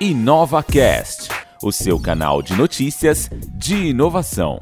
InovaCast, o seu canal de notícias de inovação.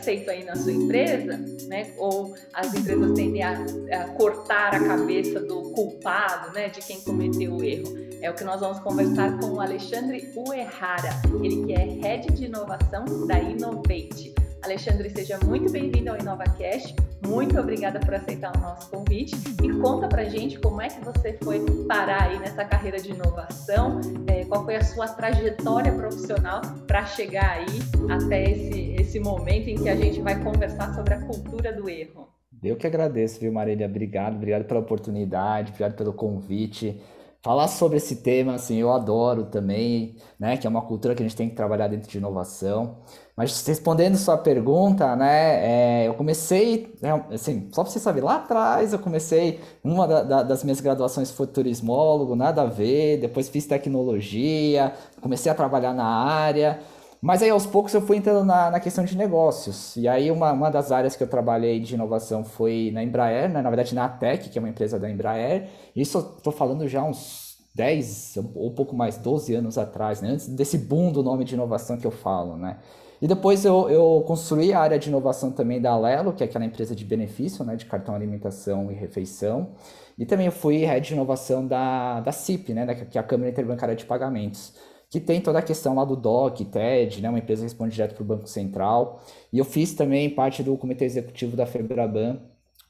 Aceito aí na sua empresa, né? Ou as empresas tendem a, a cortar a cabeça do culpado, né? De quem cometeu o erro. É o que nós vamos conversar com o Alexandre Uerrara, ele que é Head de Inovação da Innovate. Alexandre, seja muito bem-vindo ao InovaCast. Muito obrigada por aceitar o nosso convite e conta pra gente como é que você foi parar aí nessa carreira de inovação, é, qual foi a sua trajetória profissional para chegar aí até esse, esse momento em que a gente vai conversar sobre a cultura do erro. Eu que agradeço, viu, Marília? Obrigado, obrigado pela oportunidade, obrigado pelo convite falar sobre esse tema, assim, eu adoro também, né, que é uma cultura que a gente tem que trabalhar dentro de inovação. Mas respondendo sua pergunta, né, é, eu comecei, né, assim, só para você saber, lá atrás eu comecei, uma da, da, das minhas graduações foi turismólogo, nada a ver, depois fiz tecnologia, comecei a trabalhar na área, mas aí aos poucos eu fui entrando na, na questão de negócios. E aí uma, uma das áreas que eu trabalhei de inovação foi na Embraer, né? na verdade na ATEC, que é uma empresa da Embraer. Isso eu estou falando já uns 10 ou pouco mais, 12 anos atrás, né? antes desse boom do nome de inovação que eu falo. Né? E depois eu, eu construí a área de inovação também da Alelo, que é aquela empresa de benefício, né, de cartão alimentação e refeição. E também eu fui head de inovação da, da CIP, né, que é a Câmara Interbancária de Pagamentos que tem toda a questão lá do DOC, TED, né, uma empresa que responde direto para o Banco Central. E eu fiz também parte do comitê executivo da Febraban,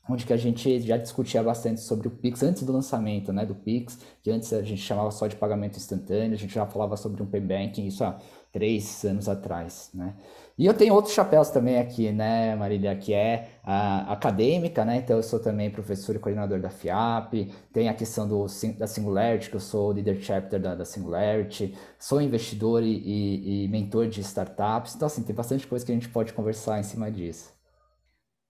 onde que a gente já discutia bastante sobre o Pix antes do lançamento né, do Pix, que antes a gente chamava só de pagamento instantâneo, a gente já falava sobre um P-Banking, isso há três anos atrás, né? E eu tenho outros chapéus também aqui, né, Marília, que é a acadêmica, né? Então eu sou também professor e coordenador da FIAP, tem a questão do, da Singularity, que eu sou líder chapter da, da Singularity, sou investidor e, e, e mentor de startups. Então, assim, tem bastante coisa que a gente pode conversar em cima disso.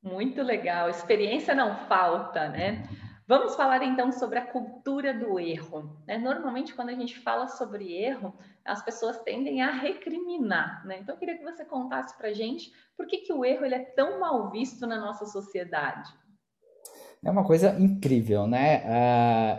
Muito legal. Experiência não falta, né? Vamos falar então sobre a cultura do erro. Né? Normalmente, quando a gente fala sobre erro, as pessoas tendem a recriminar. Né? Então, eu queria que você contasse para gente por que, que o erro ele é tão mal visto na nossa sociedade. É uma coisa incrível, né?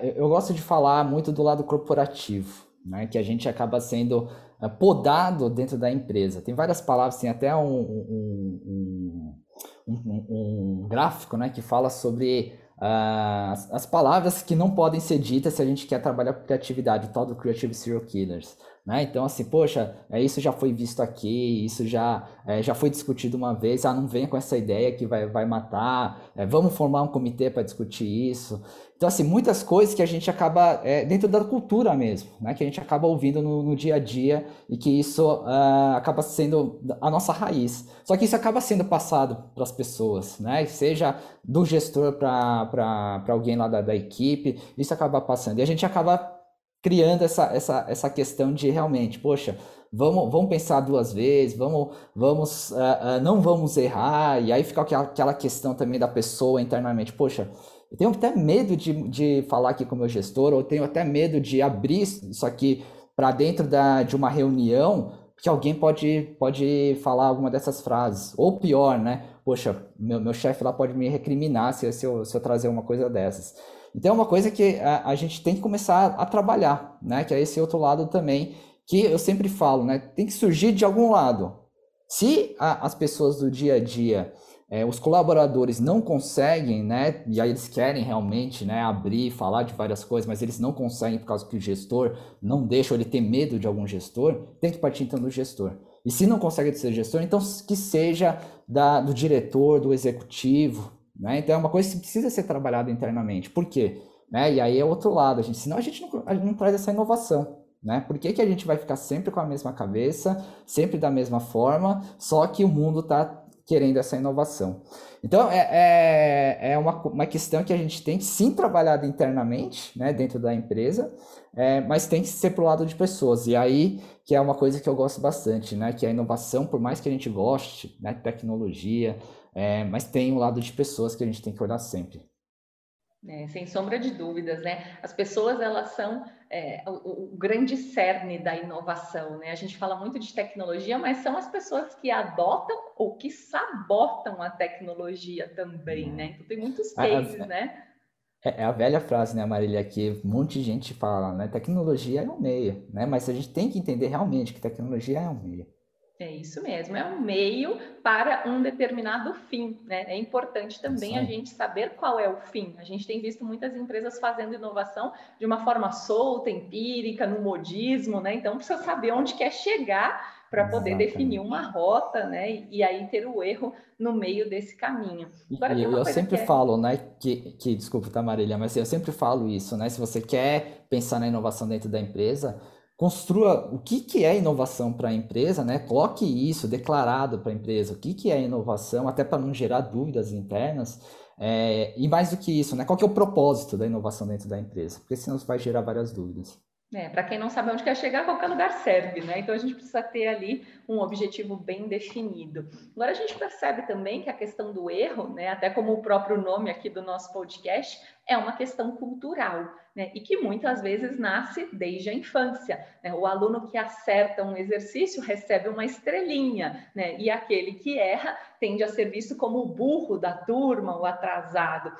Uh, eu, gosto de falar muito do lado corporativo, né? Que a gente acaba sendo uh, podado dentro da empresa. Tem várias palavras, tem até um, um, um, um gráfico, né? Que fala sobre as, as palavras que não podem ser ditas se a gente quer trabalhar com criatividade, o tal do Creative Serial Killers. Né? Então, assim, poxa, é, isso já foi visto aqui, isso já, é, já foi discutido uma vez, ah, não venha com essa ideia que vai, vai matar, é, vamos formar um comitê para discutir isso. Então, assim, muitas coisas que a gente acaba, é, dentro da cultura mesmo, né? que a gente acaba ouvindo no, no dia a dia e que isso uh, acaba sendo a nossa raiz. Só que isso acaba sendo passado para as pessoas, né? seja do gestor para alguém lá da, da equipe, isso acaba passando. E a gente acaba criando essa, essa, essa questão de realmente, poxa, vamos, vamos pensar duas vezes, vamos, vamos uh, uh, não vamos errar, e aí fica aquela, aquela questão também da pessoa internamente, poxa, eu tenho até medo de, de falar aqui com o meu gestor, ou tenho até medo de abrir isso aqui para dentro da, de uma reunião, que alguém pode, pode falar alguma dessas frases. Ou pior, né? Poxa, meu, meu chefe lá pode me recriminar se, se, eu, se eu trazer uma coisa dessas. Então é uma coisa que a, a gente tem que começar a trabalhar, né? Que é esse outro lado também, que eu sempre falo, né? Tem que surgir de algum lado. Se a, as pessoas do dia a dia é, os colaboradores não conseguem, né? E aí eles querem realmente, né? Abrir, falar de várias coisas, mas eles não conseguem por causa que o gestor não deixa, ou ele tem medo de algum gestor. Tem que partir então do gestor. E se não consegue ser gestor, então que seja da, do diretor, do executivo, né? Então é uma coisa que precisa ser trabalhada internamente. Por quê? Né? E aí é outro lado, a gente, senão a gente não, a gente não traz essa inovação. Né? Por que, que a gente vai ficar sempre com a mesma cabeça, sempre da mesma forma, só que o mundo está querendo essa inovação. Então, é, é, é uma, uma questão que a gente tem sim trabalhar internamente, né, dentro da empresa, é, mas tem que ser para o lado de pessoas. E aí, que é uma coisa que eu gosto bastante, né, que a inovação, por mais que a gente goste, né, tecnologia, é, mas tem um lado de pessoas que a gente tem que olhar sempre. É, sem sombra de dúvidas, né? As pessoas elas são é, o, o, grande cerne da inovação, né? A gente fala muito de tecnologia, mas são as pessoas que adotam ou que sabotam a tecnologia também, né? Então tem muitos cases, a, a, né? É, é, a velha frase, né, Marília, que um monte de gente fala, né? Tecnologia é um meio, né? Mas a gente tem que entender realmente que tecnologia é um meio. É isso mesmo, é um meio para um determinado fim. Né? É importante também a gente saber qual é o fim. A gente tem visto muitas empresas fazendo inovação de uma forma solta, empírica, no modismo, né? Então precisa saber onde quer chegar para poder Exatamente. definir uma rota, né? E aí ter o erro no meio desse caminho. Agora, e eu sempre é... falo, né? Que, que desculpa, tá, Marília, mas eu sempre falo isso, né? Se você quer pensar na inovação dentro da empresa, construa o que, que é inovação para a empresa, né? Coloque isso declarado para a empresa, o que, que é inovação, até para não gerar dúvidas internas. É, e mais do que isso, né? Qual que é o propósito da inovação dentro da empresa? Porque senão vai gerar várias dúvidas. É, para quem não sabe onde quer chegar, qualquer lugar serve, né? Então a gente precisa ter ali um objetivo bem definido. Agora a gente percebe também que a questão do erro, né, até como o próprio nome aqui do nosso podcast, é uma questão cultural né, e que muitas vezes nasce desde a infância. Né? O aluno que acerta um exercício recebe uma estrelinha, né, e aquele que erra tende a ser visto como o burro da turma, o atrasado.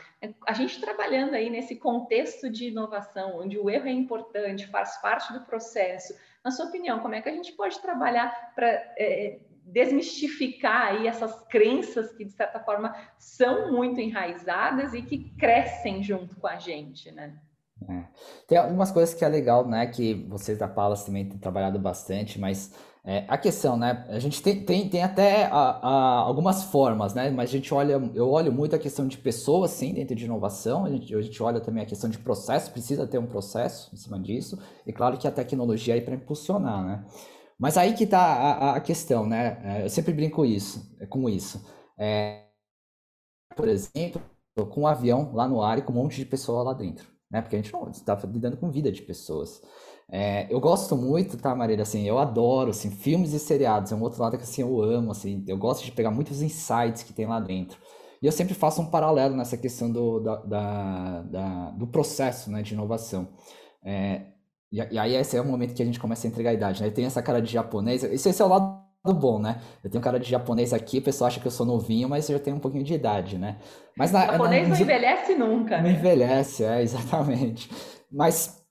A gente trabalhando aí nesse contexto de inovação, onde o erro é importante, faz parte do processo. Na sua opinião, como é que a gente pode trabalhar para é, desmistificar aí essas crenças que de certa forma são muito enraizadas e que crescem junto com a gente, né? É. Tem algumas coisas que é legal, né? Que vocês da Palas também têm trabalhado bastante, mas é, a questão, né? A gente tem, tem, tem até a, a, algumas formas, né? Mas a gente olha, eu olho muito a questão de pessoas, sim, dentro de inovação. A gente, a gente olha também a questão de processo, precisa ter um processo em cima disso. E claro que a tecnologia aí para impulsionar, né? Mas aí que tá a, a questão, né? É, eu sempre brinco isso, com isso. É, por exemplo, com um avião lá no ar e com um monte de pessoa lá dentro né? Porque a gente não está lidando com vida de pessoas. É, eu gosto muito, tá, Marília? Assim, eu adoro, assim, filmes e seriados. É um outro lado que, assim, eu amo, assim. Eu gosto de pegar muitos insights que tem lá dentro. E eu sempre faço um paralelo nessa questão do, da, da, da do processo, né, de inovação. É, e, aí esse é o momento que a gente começa a entregar a idade, né? Tem essa cara de japonês. Esse, esse é o lado bom, né? Eu tenho cara de japonês aqui, o pessoal acha que eu sou novinho, mas eu já tenho um pouquinho de idade, né? Mas na, japonês na, não envelhece nunca. Não né? envelhece, é, exatamente. Mas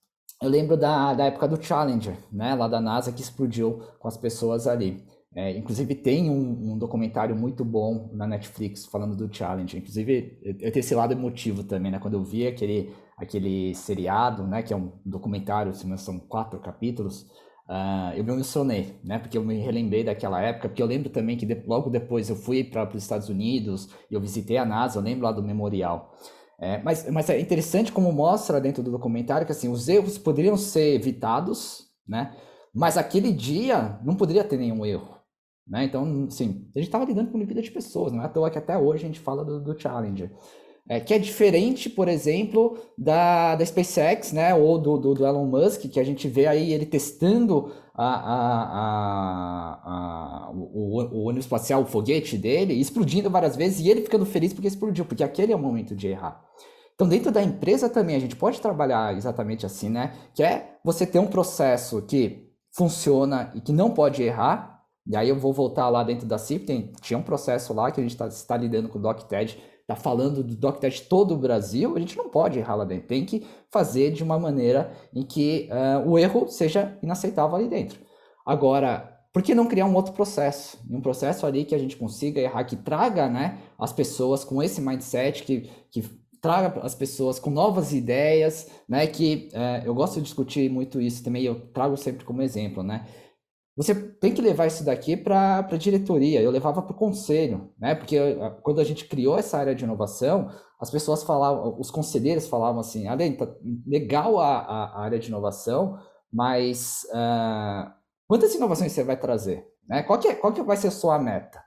eu lembro da, da época do Challenger, né? Lá da NASA, que explodiu com as pessoas ali. É, inclusive tem um, um, documentário muito bom na Netflix falando do Challenger. Inclusive eu tenho esse lado emotivo também, né? Quando eu vi aquele, aquele seriado, né? Que é um documentário, são quatro capítulos, Uh, eu me emocionei, né? Porque eu me relembrei daquela época, porque eu lembro também que de, logo depois eu fui para os Estados Unidos e eu visitei a NASA, eu lembro lá do memorial. É, mas, mas é interessante como mostra dentro do documentário que assim, os erros poderiam ser evitados, né? Mas aquele dia não poderia ter nenhum erro. Né? Então, assim, a gente estava lidando com vida de pessoas, não é à toa que até hoje a gente fala do, do Challenger. É, que é diferente, por exemplo, da, da SpaceX, né, ou do, do, do, Elon Musk, que a gente vê aí ele testando a, a, a, o, o, ônibus espacial, o foguete dele, explodindo várias vezes, e ele ficando feliz porque explodiu, porque aquele é o momento de errar. Então, dentro da empresa também, a gente pode trabalhar exatamente assim, né? Que é você ter um processo que funciona e que não pode errar, e aí eu vou voltar lá dentro da CIP, tem, tinha um processo lá que a gente está tá lidando com o DocTed, está falando do DocTest todo o Brasil, a gente não pode errar lá dentro. Tem que fazer de uma maneira em que uh, o erro seja inaceitável ali dentro. Agora, por que não criar um outro processo? Um processo ali que a gente consiga errar, que traga né, as pessoas com esse mindset, que, que traga as pessoas com novas ideias, né? Que uh, eu gosto de discutir muito isso também, eu trago sempre como exemplo, né? Você tem que levar isso daqui para a diretoria. Eu levava para o conselho, né? Porque ah, quando a gente criou essa área de inovação, as pessoas falavam, os conselheiros falavam assim: Além, tá legal a, a, área de inovação, mas uh, quantas inovações você vai trazer? Né? Qual, que é, qual que vai ser a sua meta?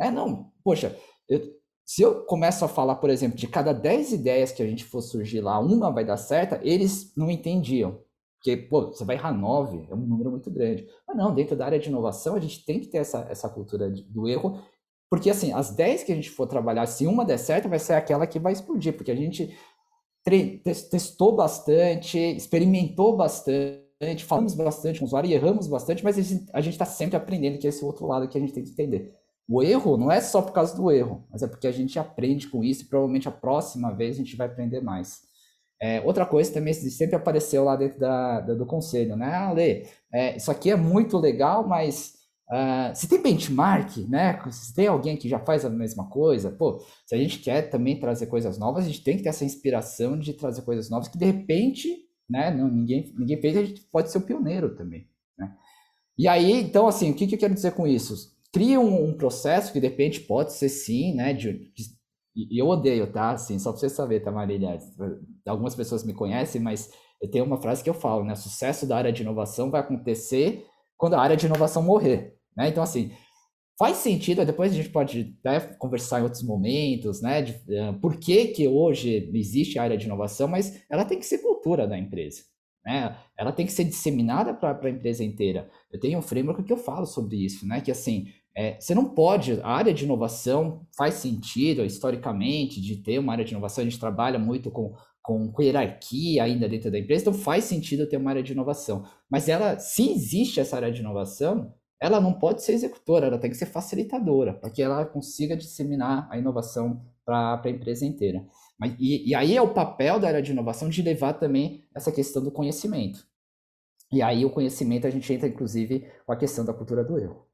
É, não, poxa, eu, se eu começo a falar, por exemplo, de cada 10 ideias que a gente for surgir lá, uma vai dar certa, eles não entendiam. Porque, pô, você vai errar 9, é um número muito grande. Mas não, dentro da área de inovação, a gente tem que ter essa, essa cultura de, do erro, porque, assim, as 10 que a gente for trabalhar, se uma der certo, vai ser aquela que vai explodir, porque a gente testou bastante, experimentou bastante, falamos bastante com o usuário e erramos bastante, mas a gente está sempre aprendendo que é esse outro lado que a gente tem que entender. O erro não é só por causa do erro, mas é porque a gente aprende com isso e provavelmente a próxima vez a gente vai aprender mais. É, outra coisa também sempre apareceu lá dentro da, da do conselho, né? Ah, Lê, é, isso aqui é muito legal, mas uh, se tem benchmark, né? Se tem alguém que já faz a mesma coisa, pô, se a gente quer também trazer coisas novas, a gente tem que ter essa inspiração de trazer coisas novas que de repente, né? Não, ninguém, ninguém fez, a gente pode ser o pioneiro também, né? E aí, então, assim, o que, que eu quero dizer com isso? Cria um, um processo que de repente pode ser sim, né? De, de e eu odeio, tá? Assim, só pra você saber, tá, Marília? Algumas pessoas me conhecem, mas eu tenho uma frase que eu falo, né? Sucesso da área de inovação vai acontecer quando a área de inovação morrer, né? Então, assim, faz sentido, depois a gente pode até conversar em outros momentos, né? De, uh, por que que hoje existe a área de inovação, mas ela tem que ser cultura da empresa, né? Ela tem que ser disseminada para a empresa inteira. Eu tenho um framework que eu falo sobre isso, né? Que, assim, é, você não pode, a área de inovação faz sentido, historicamente, de ter uma área de inovação, a gente trabalha muito com, com, hierarquia ainda dentro da empresa, então faz sentido ter uma área de inovação. Mas ela, se existe essa área de inovação, ela não pode ser executora, ela tem que ser facilitadora, para que ela consiga disseminar a inovação para a empresa inteira. Mas, e, e aí é o papel da área de inovação de levar também essa questão do conhecimento. E aí o conhecimento a gente entra, inclusive, com a questão da cultura do erro.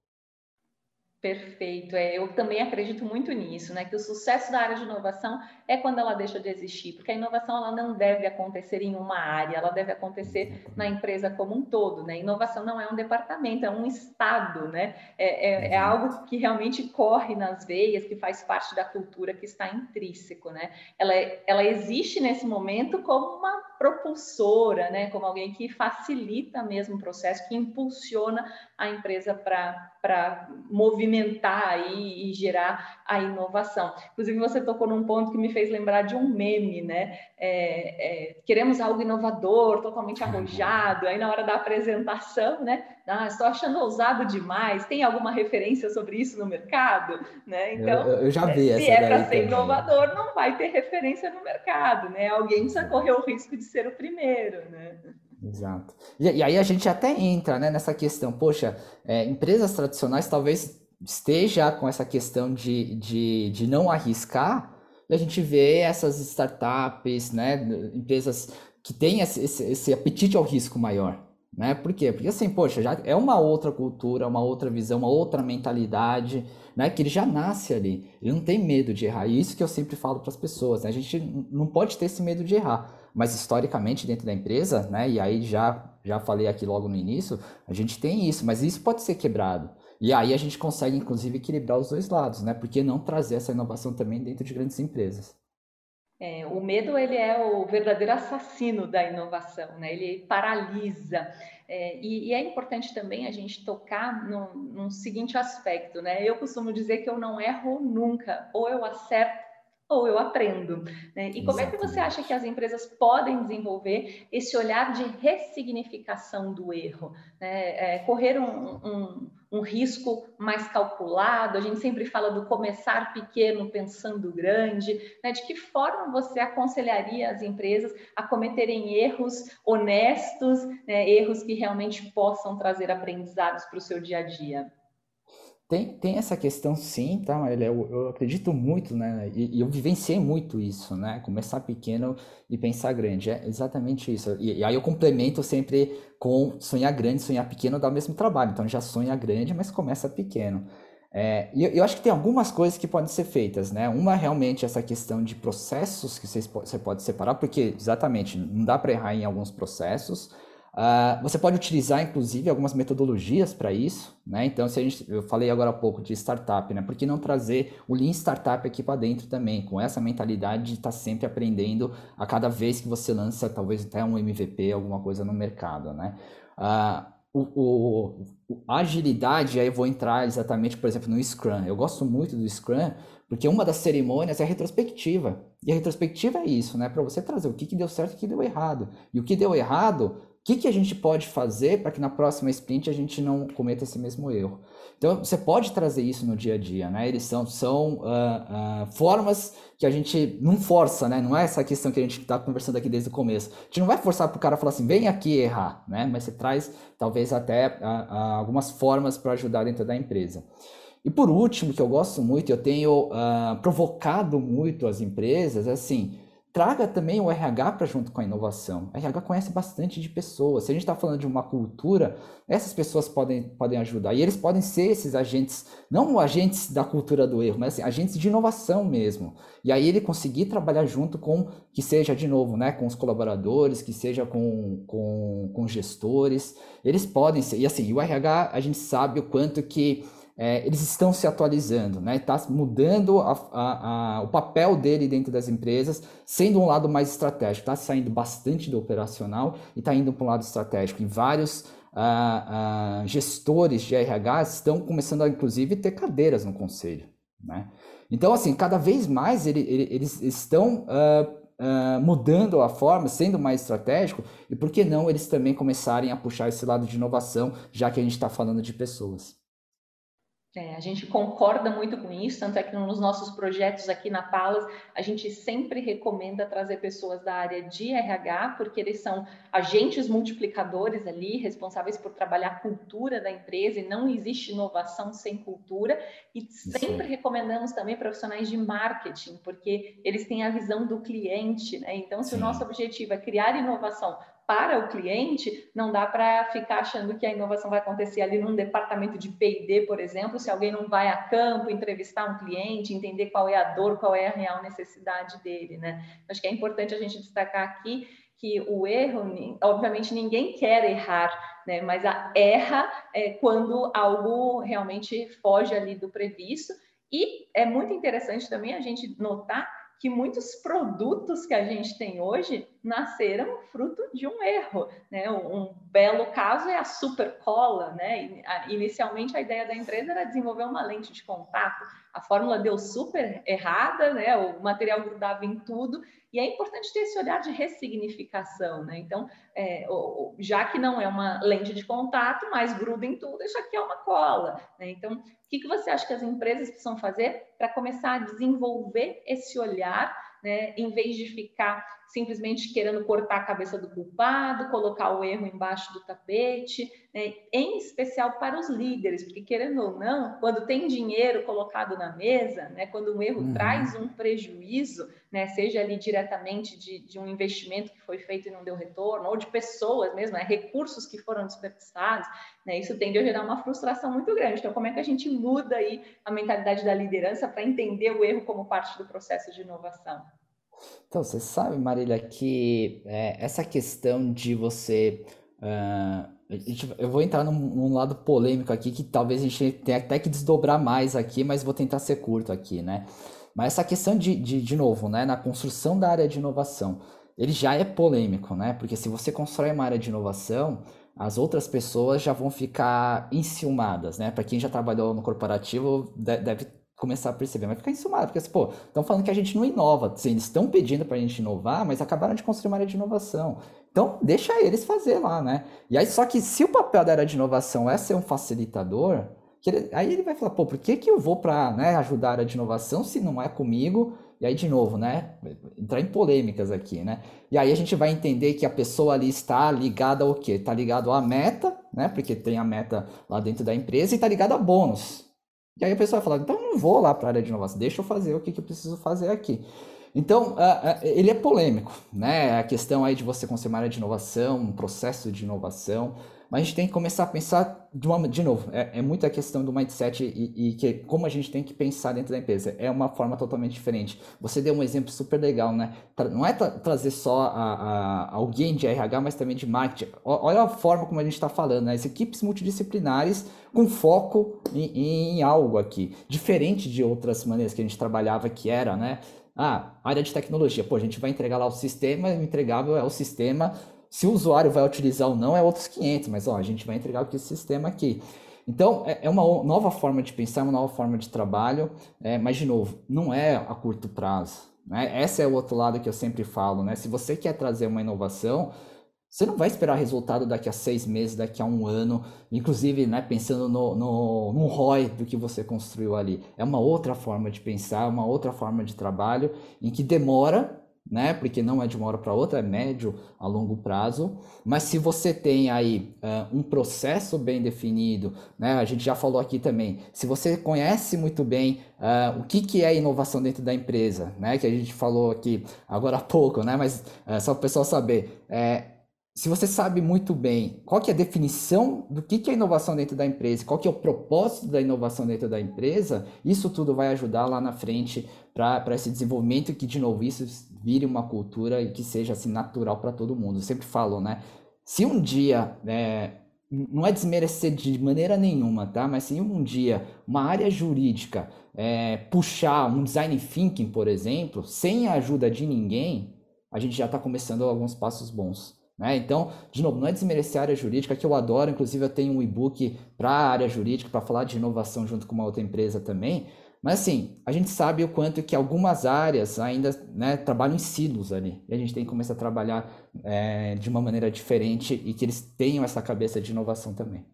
Perfeito. É, eu também acredito muito nisso, né? Que o sucesso da área de inovação é quando ela deixa de existir, porque a inovação ela não deve acontecer em uma área, ela deve acontecer na empresa como um todo, né? Inovação não é um departamento, é um estado, né? É, é, é algo que realmente corre nas veias, que faz parte da cultura, que está intrínseco, né? Ela, ela existe nesse momento como uma propulsora, né? Como alguém que facilita mesmo o processo, que impulsiona a empresa para movimentar aí e gerar a inovação. Inclusive, você tocou num ponto que me fez lembrar de um meme, né? É, é, queremos algo inovador, totalmente arrojado, aí na hora da apresentação, né? Ah, estou achando ousado demais, tem alguma referência sobre isso no mercado? Né? Então, eu, eu já vi se é para ser inovador, não vai ter referência no mercado, né? Alguém precisa correr o risco de ser o primeiro, né? Exato. E, e, aí a gente até entra né, nessa questão, poxa, é, empresas tradicionais talvez esteja com essa questão de, de, de não arriscar, a gente vê essas startups, né, empresas que têm esse, esse, esse apetite ao risco maior. Né? Por quê? Porque assim, poxa, já é uma outra cultura, uma outra visão, uma outra mentalidade, né? Que ele já nasce ali. Ele não tem medo de errar. E isso que eu sempre falo para as pessoas, né? A gente não pode ter esse medo de errar mas historicamente dentro da empresa, né, e aí já, já falei aqui logo no início, a gente tem isso, mas isso pode ser quebrado. E aí a gente consegue, inclusive, equilibrar os dois lados, né? Por que não trazer essa inovação também dentro de grandes empresas? É, o medo ele é o verdadeiro assassino da inovação, né? Ele paralisa. É, e, e, é importante também a gente tocar no, no seguinte aspecto, né? Eu costumo dizer que eu não erro nunca, ou eu acerto ou eu aprendo. Né? E como é que você acha que as empresas podem desenvolver esse olhar de ressignificação do erro? Né? É, correr um, um, um, risco mais calculado, a gente sempre fala do começar pequeno pensando grande. Né? De que forma você aconselharia as empresas a cometerem erros honestos, né? erros que realmente possam trazer aprendizados para o seu dia a dia? Tem, tem essa questão sim, tá, Marília? Eu, eu acredito muito, né? E, e, eu vivenciei muito isso, né? Começar pequeno e pensar grande. É exatamente isso. E, e, aí eu complemento sempre com sonhar grande, sonhar pequeno dá o mesmo trabalho. Então já sonha grande, mas começa pequeno. É, e eu, eu, acho que tem algumas coisas que podem ser feitas, né? Uma realmente essa questão de processos que você pode separar, porque exatamente não dá para errar em alguns processos. Uh, você pode utilizar, inclusive, algumas metodologias para isso, né? Então, se a gente, eu falei agora há pouco de startup, né? Por que não trazer o Lean Startup aqui para dentro também, com essa mentalidade de estar tá sempre aprendendo a cada vez que você lança, talvez até um MVP, alguma coisa no mercado, né? Uh, o, o, a agilidade, aí eu vou entrar exatamente, por exemplo, no Scrum. Eu gosto muito do Scrum, porque uma das cerimônias é a retrospectiva. E a retrospectiva é isso, né? Para você trazer o que, que deu certo e o que deu errado. E o que deu errado, que, que a gente pode fazer para que na próxima sprint a gente não cometa esse mesmo erro. Então, você pode trazer isso no dia a dia, né? Eles são, são uh, uh, formas que a gente não força, né? Não é essa questão que a gente está conversando aqui desde o começo. A gente não vai forçar para o cara falar assim, vem aqui errar, né? Mas você traz, talvez, até uh, algumas formas para ajudar dentro da empresa. E por último, que eu gosto muito, eu tenho provocado muito as empresas, é assim, traga também o RH para junto com a inovação. A RH conhece bastante de pessoas. Se a gente está falando de uma cultura, essas pessoas podem, podem ajudar. E eles podem ser esses agentes, não agentes da cultura do erro, mas assim, agentes de inovação mesmo. E aí ele conseguir trabalhar junto com, que seja de novo, né, com os colaboradores, que seja com, com, com gestores. Eles podem ser. E assim, o RH, a gente sabe o quanto que é, eles estão se atualizando, né? Está mudando a, a, a, o papel dele dentro das empresas, sendo um lado mais estratégico. Está saindo bastante do operacional e está indo para um lado estratégico. E vários ah, ah, gestores de RH estão começando a, inclusive, ter cadeiras no conselho, né? Então, assim, cada vez mais ele, ele, eles estão uh, mudando a forma, sendo mais estratégico, e por que não eles também começarem a puxar esse lado de inovação, já que a gente está falando de pessoas? É, a gente concorda muito com isso, tanto é que nos nossos projetos aqui na Palas, a gente sempre recomenda trazer pessoas da área de RH, porque eles são agentes multiplicadores ali, responsáveis por trabalhar a cultura da empresa, e não existe inovação sem cultura. E sempre recomendamos também profissionais de marketing, porque eles têm a visão do cliente, né? Então, se Sim. o nosso objetivo é criar inovação para o cliente, não dá para ficar achando que a inovação vai acontecer ali num departamento de P&D, por exemplo, se alguém não vai a campo entrevistar um cliente, entender qual é a dor, qual é a real necessidade dele, né? Acho que é importante a gente destacar aqui que o erro, obviamente ninguém quer errar, né? Mas a erra é quando algo realmente foge ali do previsto. E é muito interessante também a gente notar que muitos produtos que a gente tem hoje nasceram fruto de um erro. Né? Um, belo caso é a super cola. Né? Inicialmente, a ideia da empresa era desenvolver uma lente de contato. A fórmula deu super errada, né? o material grudava em tudo, e é importante ter esse olhar de ressignificação. Né? Então, é, já que não é uma lente de contato, mas gruda em tudo, isso aqui é uma cola. Né? Então, o que, que você acha que as empresas precisam fazer para começar a desenvolver esse olhar, né, em vez de ficar simplesmente querendo cortar a cabeça do culpado, colocar o erro embaixo do tapete, né? em especial para os líderes, porque querendo ou não, quando tem dinheiro colocado na mesa, né? quando um erro uhum. traz um prejuízo, né? seja ali diretamente de, de, um investimento que foi feito e não deu retorno, ou de pessoas mesmo, né? recursos que foram desperdiçados, né? isso tende a gerar uma frustração muito grande. Então, como é que a gente muda aí a mentalidade da liderança para entender o erro como parte do processo de inovação? Então, você sabe, Marília, que é, essa questão de você. Uh, eu vou entrar num, num, lado polêmico aqui que talvez a gente tenha até que desdobrar mais aqui, mas vou tentar ser curto aqui, né? Mas essa questão de, de, de novo, né, na construção da área de inovação, ele já é polêmico, né? Porque se você constrói uma área de inovação, as outras pessoas já vão ficar enciumadas, né? Para quem já trabalhou no corporativo, deve começar a perceber, mas ficar insumado, porque, pô, estão falando que a gente não inova, assim, eles estão pedindo para a gente inovar, mas acabaram de construir uma área de inovação. Então, deixa eles fazer lá, né? E aí, só que se o papel da área de inovação é ser um facilitador, ele, aí ele vai falar, pô, por que, que eu vou para né, ajudar a área de inovação se não é comigo? E aí, de novo, né? Entrar em polêmicas aqui, né? E aí a gente vai entender que a pessoa ali está ligada ao quê? Está ligado à meta, né? Porque tem a meta lá dentro da empresa e está ligado a bônus. E aí a pessoa vai falar, então eu não vou lá para a área de inovação, deixa eu fazer o que, que eu preciso fazer aqui. Então, ele é polêmico, né? A questão aí de você construir uma área de inovação, um processo de inovação, mas a gente tem que começar a pensar de, uma, de novo, é, é muita questão do mindset e, e, que como a gente tem que pensar dentro da empresa. É uma forma totalmente diferente. Você deu um exemplo super legal, né? Não é tra trazer só a, a, alguém de RH, mas também de marketing. Olha a forma como a gente está falando, né? As equipes multidisciplinares com foco em, em algo aqui, diferente de outras maneiras que a gente trabalhava, que era, né? Ah, área de tecnologia. Pô, a gente vai entregar lá o sistema, o entregável é o sistema Se o usuário vai utilizar ou não é outros 500, mas ó, a gente vai entregar esse sistema aqui. Então, é, é uma nova forma de pensar, uma nova forma de trabalho, é, mas, de novo, não é a curto prazo. Né? Esse é o outro lado que eu sempre falo. Né? Se você quer trazer uma inovação, você não vai esperar resultado daqui a seis meses, daqui a um ano, inclusive né, pensando no, no, no ROI do que você construiu ali. É uma outra forma de pensar, uma outra forma de trabalho, em que demora, né? Porque não é de uma hora para outra, é médio a longo prazo. Mas se você tem aí uh, um processo bem definido, né? A gente já falou aqui também. Se você conhece muito bem uh, o que, que é inovação dentro da empresa, né? Que a gente falou aqui agora há pouco, né? Mas uh, só para o pessoal saber, é, se você sabe muito bem qual que é a definição do que, que é inovação dentro da empresa, qual que é o propósito da inovação dentro da empresa, isso tudo vai ajudar lá na frente para esse desenvolvimento que, de novo, isso vire uma cultura e que seja assim natural para todo mundo. Eu sempre falo, né? Se um dia, é, não é desmerecer de maneira nenhuma, tá? Mas se um dia uma área jurídica é, puxar um design thinking, por exemplo, sem a ajuda de ninguém, a gente já está começando alguns passos bons. Né? Então, de novo, não é desmerecer a área jurídica, que eu adoro, inclusive eu tenho um e-book para a área jurídica, para falar de inovação junto com uma outra empresa também, mas assim, a gente sabe o quanto que algumas áreas ainda né, trabalham em silos ali, e a gente tem que começar a trabalhar é, de uma maneira diferente e que eles tenham essa cabeça de inovação também.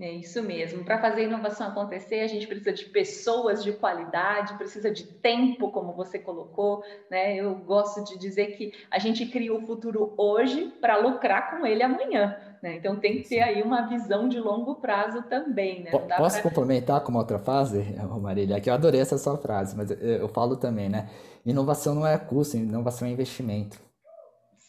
É isso mesmo. Para fazer a inovação acontecer, a gente precisa de pessoas de qualidade, precisa de tempo, como você colocou. Né? Eu gosto de dizer que a gente cria o futuro hoje para lucrar com ele amanhã. Né? Então tem que ter aí uma visão de longo prazo também. Né? Posso pra... complementar com uma outra frase, Marília? Que eu adorei essa sua frase, mas eu, eu falo também, né? Inovação não é custo, inovação é investimento.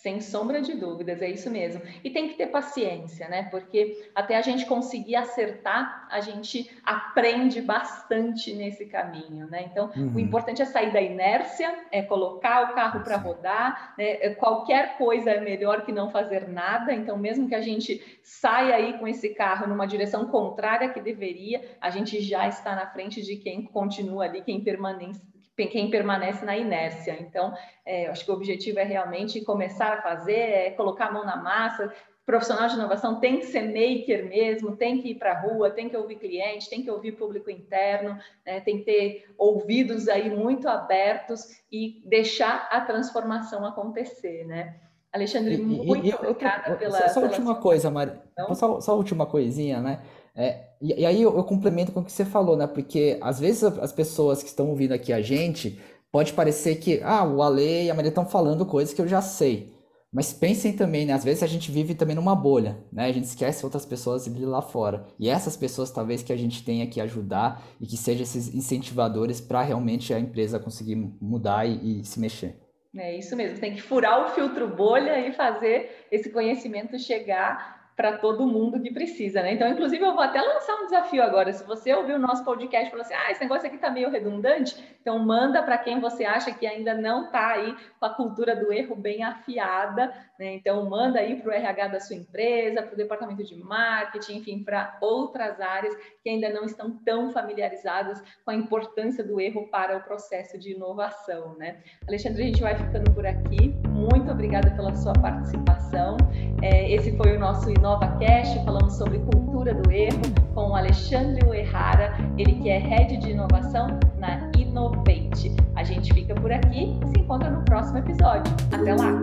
Sem sombra de dúvidas, é isso mesmo. E tem que ter paciência, né? Porque até a gente conseguir acertar, a gente aprende bastante nesse caminho, né? Então, uhum. o importante é sair da inércia, é colocar o carro para rodar, né? É, qualquer coisa é melhor que não fazer nada. Então, mesmo que a gente saia aí com esse carro numa direção contrária que deveria, a gente já está na frente de quem continua ali, quem permanece, quem permanece na inércia. Então, é, acho que o objetivo é realmente começar a fazer, é colocar a mão na massa. profissional de inovação tem que ser maker mesmo, tem que ir para a rua, tem que ouvir cliente, tem que ouvir público interno, né, tem que ter ouvidos aí muito abertos e deixar a transformação acontecer, né? Alexandre, muito e, obrigada pela. Só, só pela última coisa, Mari. Só, só última coisinha, né? É, e, e, aí eu, eu, complemento com o que você falou, né? Porque às vezes as pessoas que estão ouvindo aqui a gente pode parecer que ah, o Ale e a Maria estão falando coisas que eu já sei. Mas pensem também, né? Às vezes a gente vive também numa bolha, né? A gente esquece outras pessoas ali lá fora. E essas pessoas talvez que a gente tenha que ajudar e que sejam esses incentivadores para realmente a empresa conseguir mudar e, e se mexer. É isso mesmo, tem que furar o filtro bolha e fazer esse conhecimento chegar para todo mundo que precisa, né? Então, inclusive, eu vou até lançar um desafio agora. Se você ouviu o nosso podcast e falou assim, ah, esse negócio aqui tá meio redundante, então manda para quem você acha que ainda não está aí com a cultura do erro bem afiada, né? Então, manda aí para o RH da sua empresa, para o departamento de marketing, enfim, para outras áreas que ainda não estão tão familiarizadas com a importância do erro para o processo de inovação, né? Alexandre, a gente vai ficando por aqui. Muito obrigada pela sua participação. É, esse foi o nosso InovaCast, falando sobre cultura do erro, com o Alexandre Uerrara, ele que é Head de Inovação na Innovate. A gente fica por aqui e se encontra no próximo episódio. Até lá!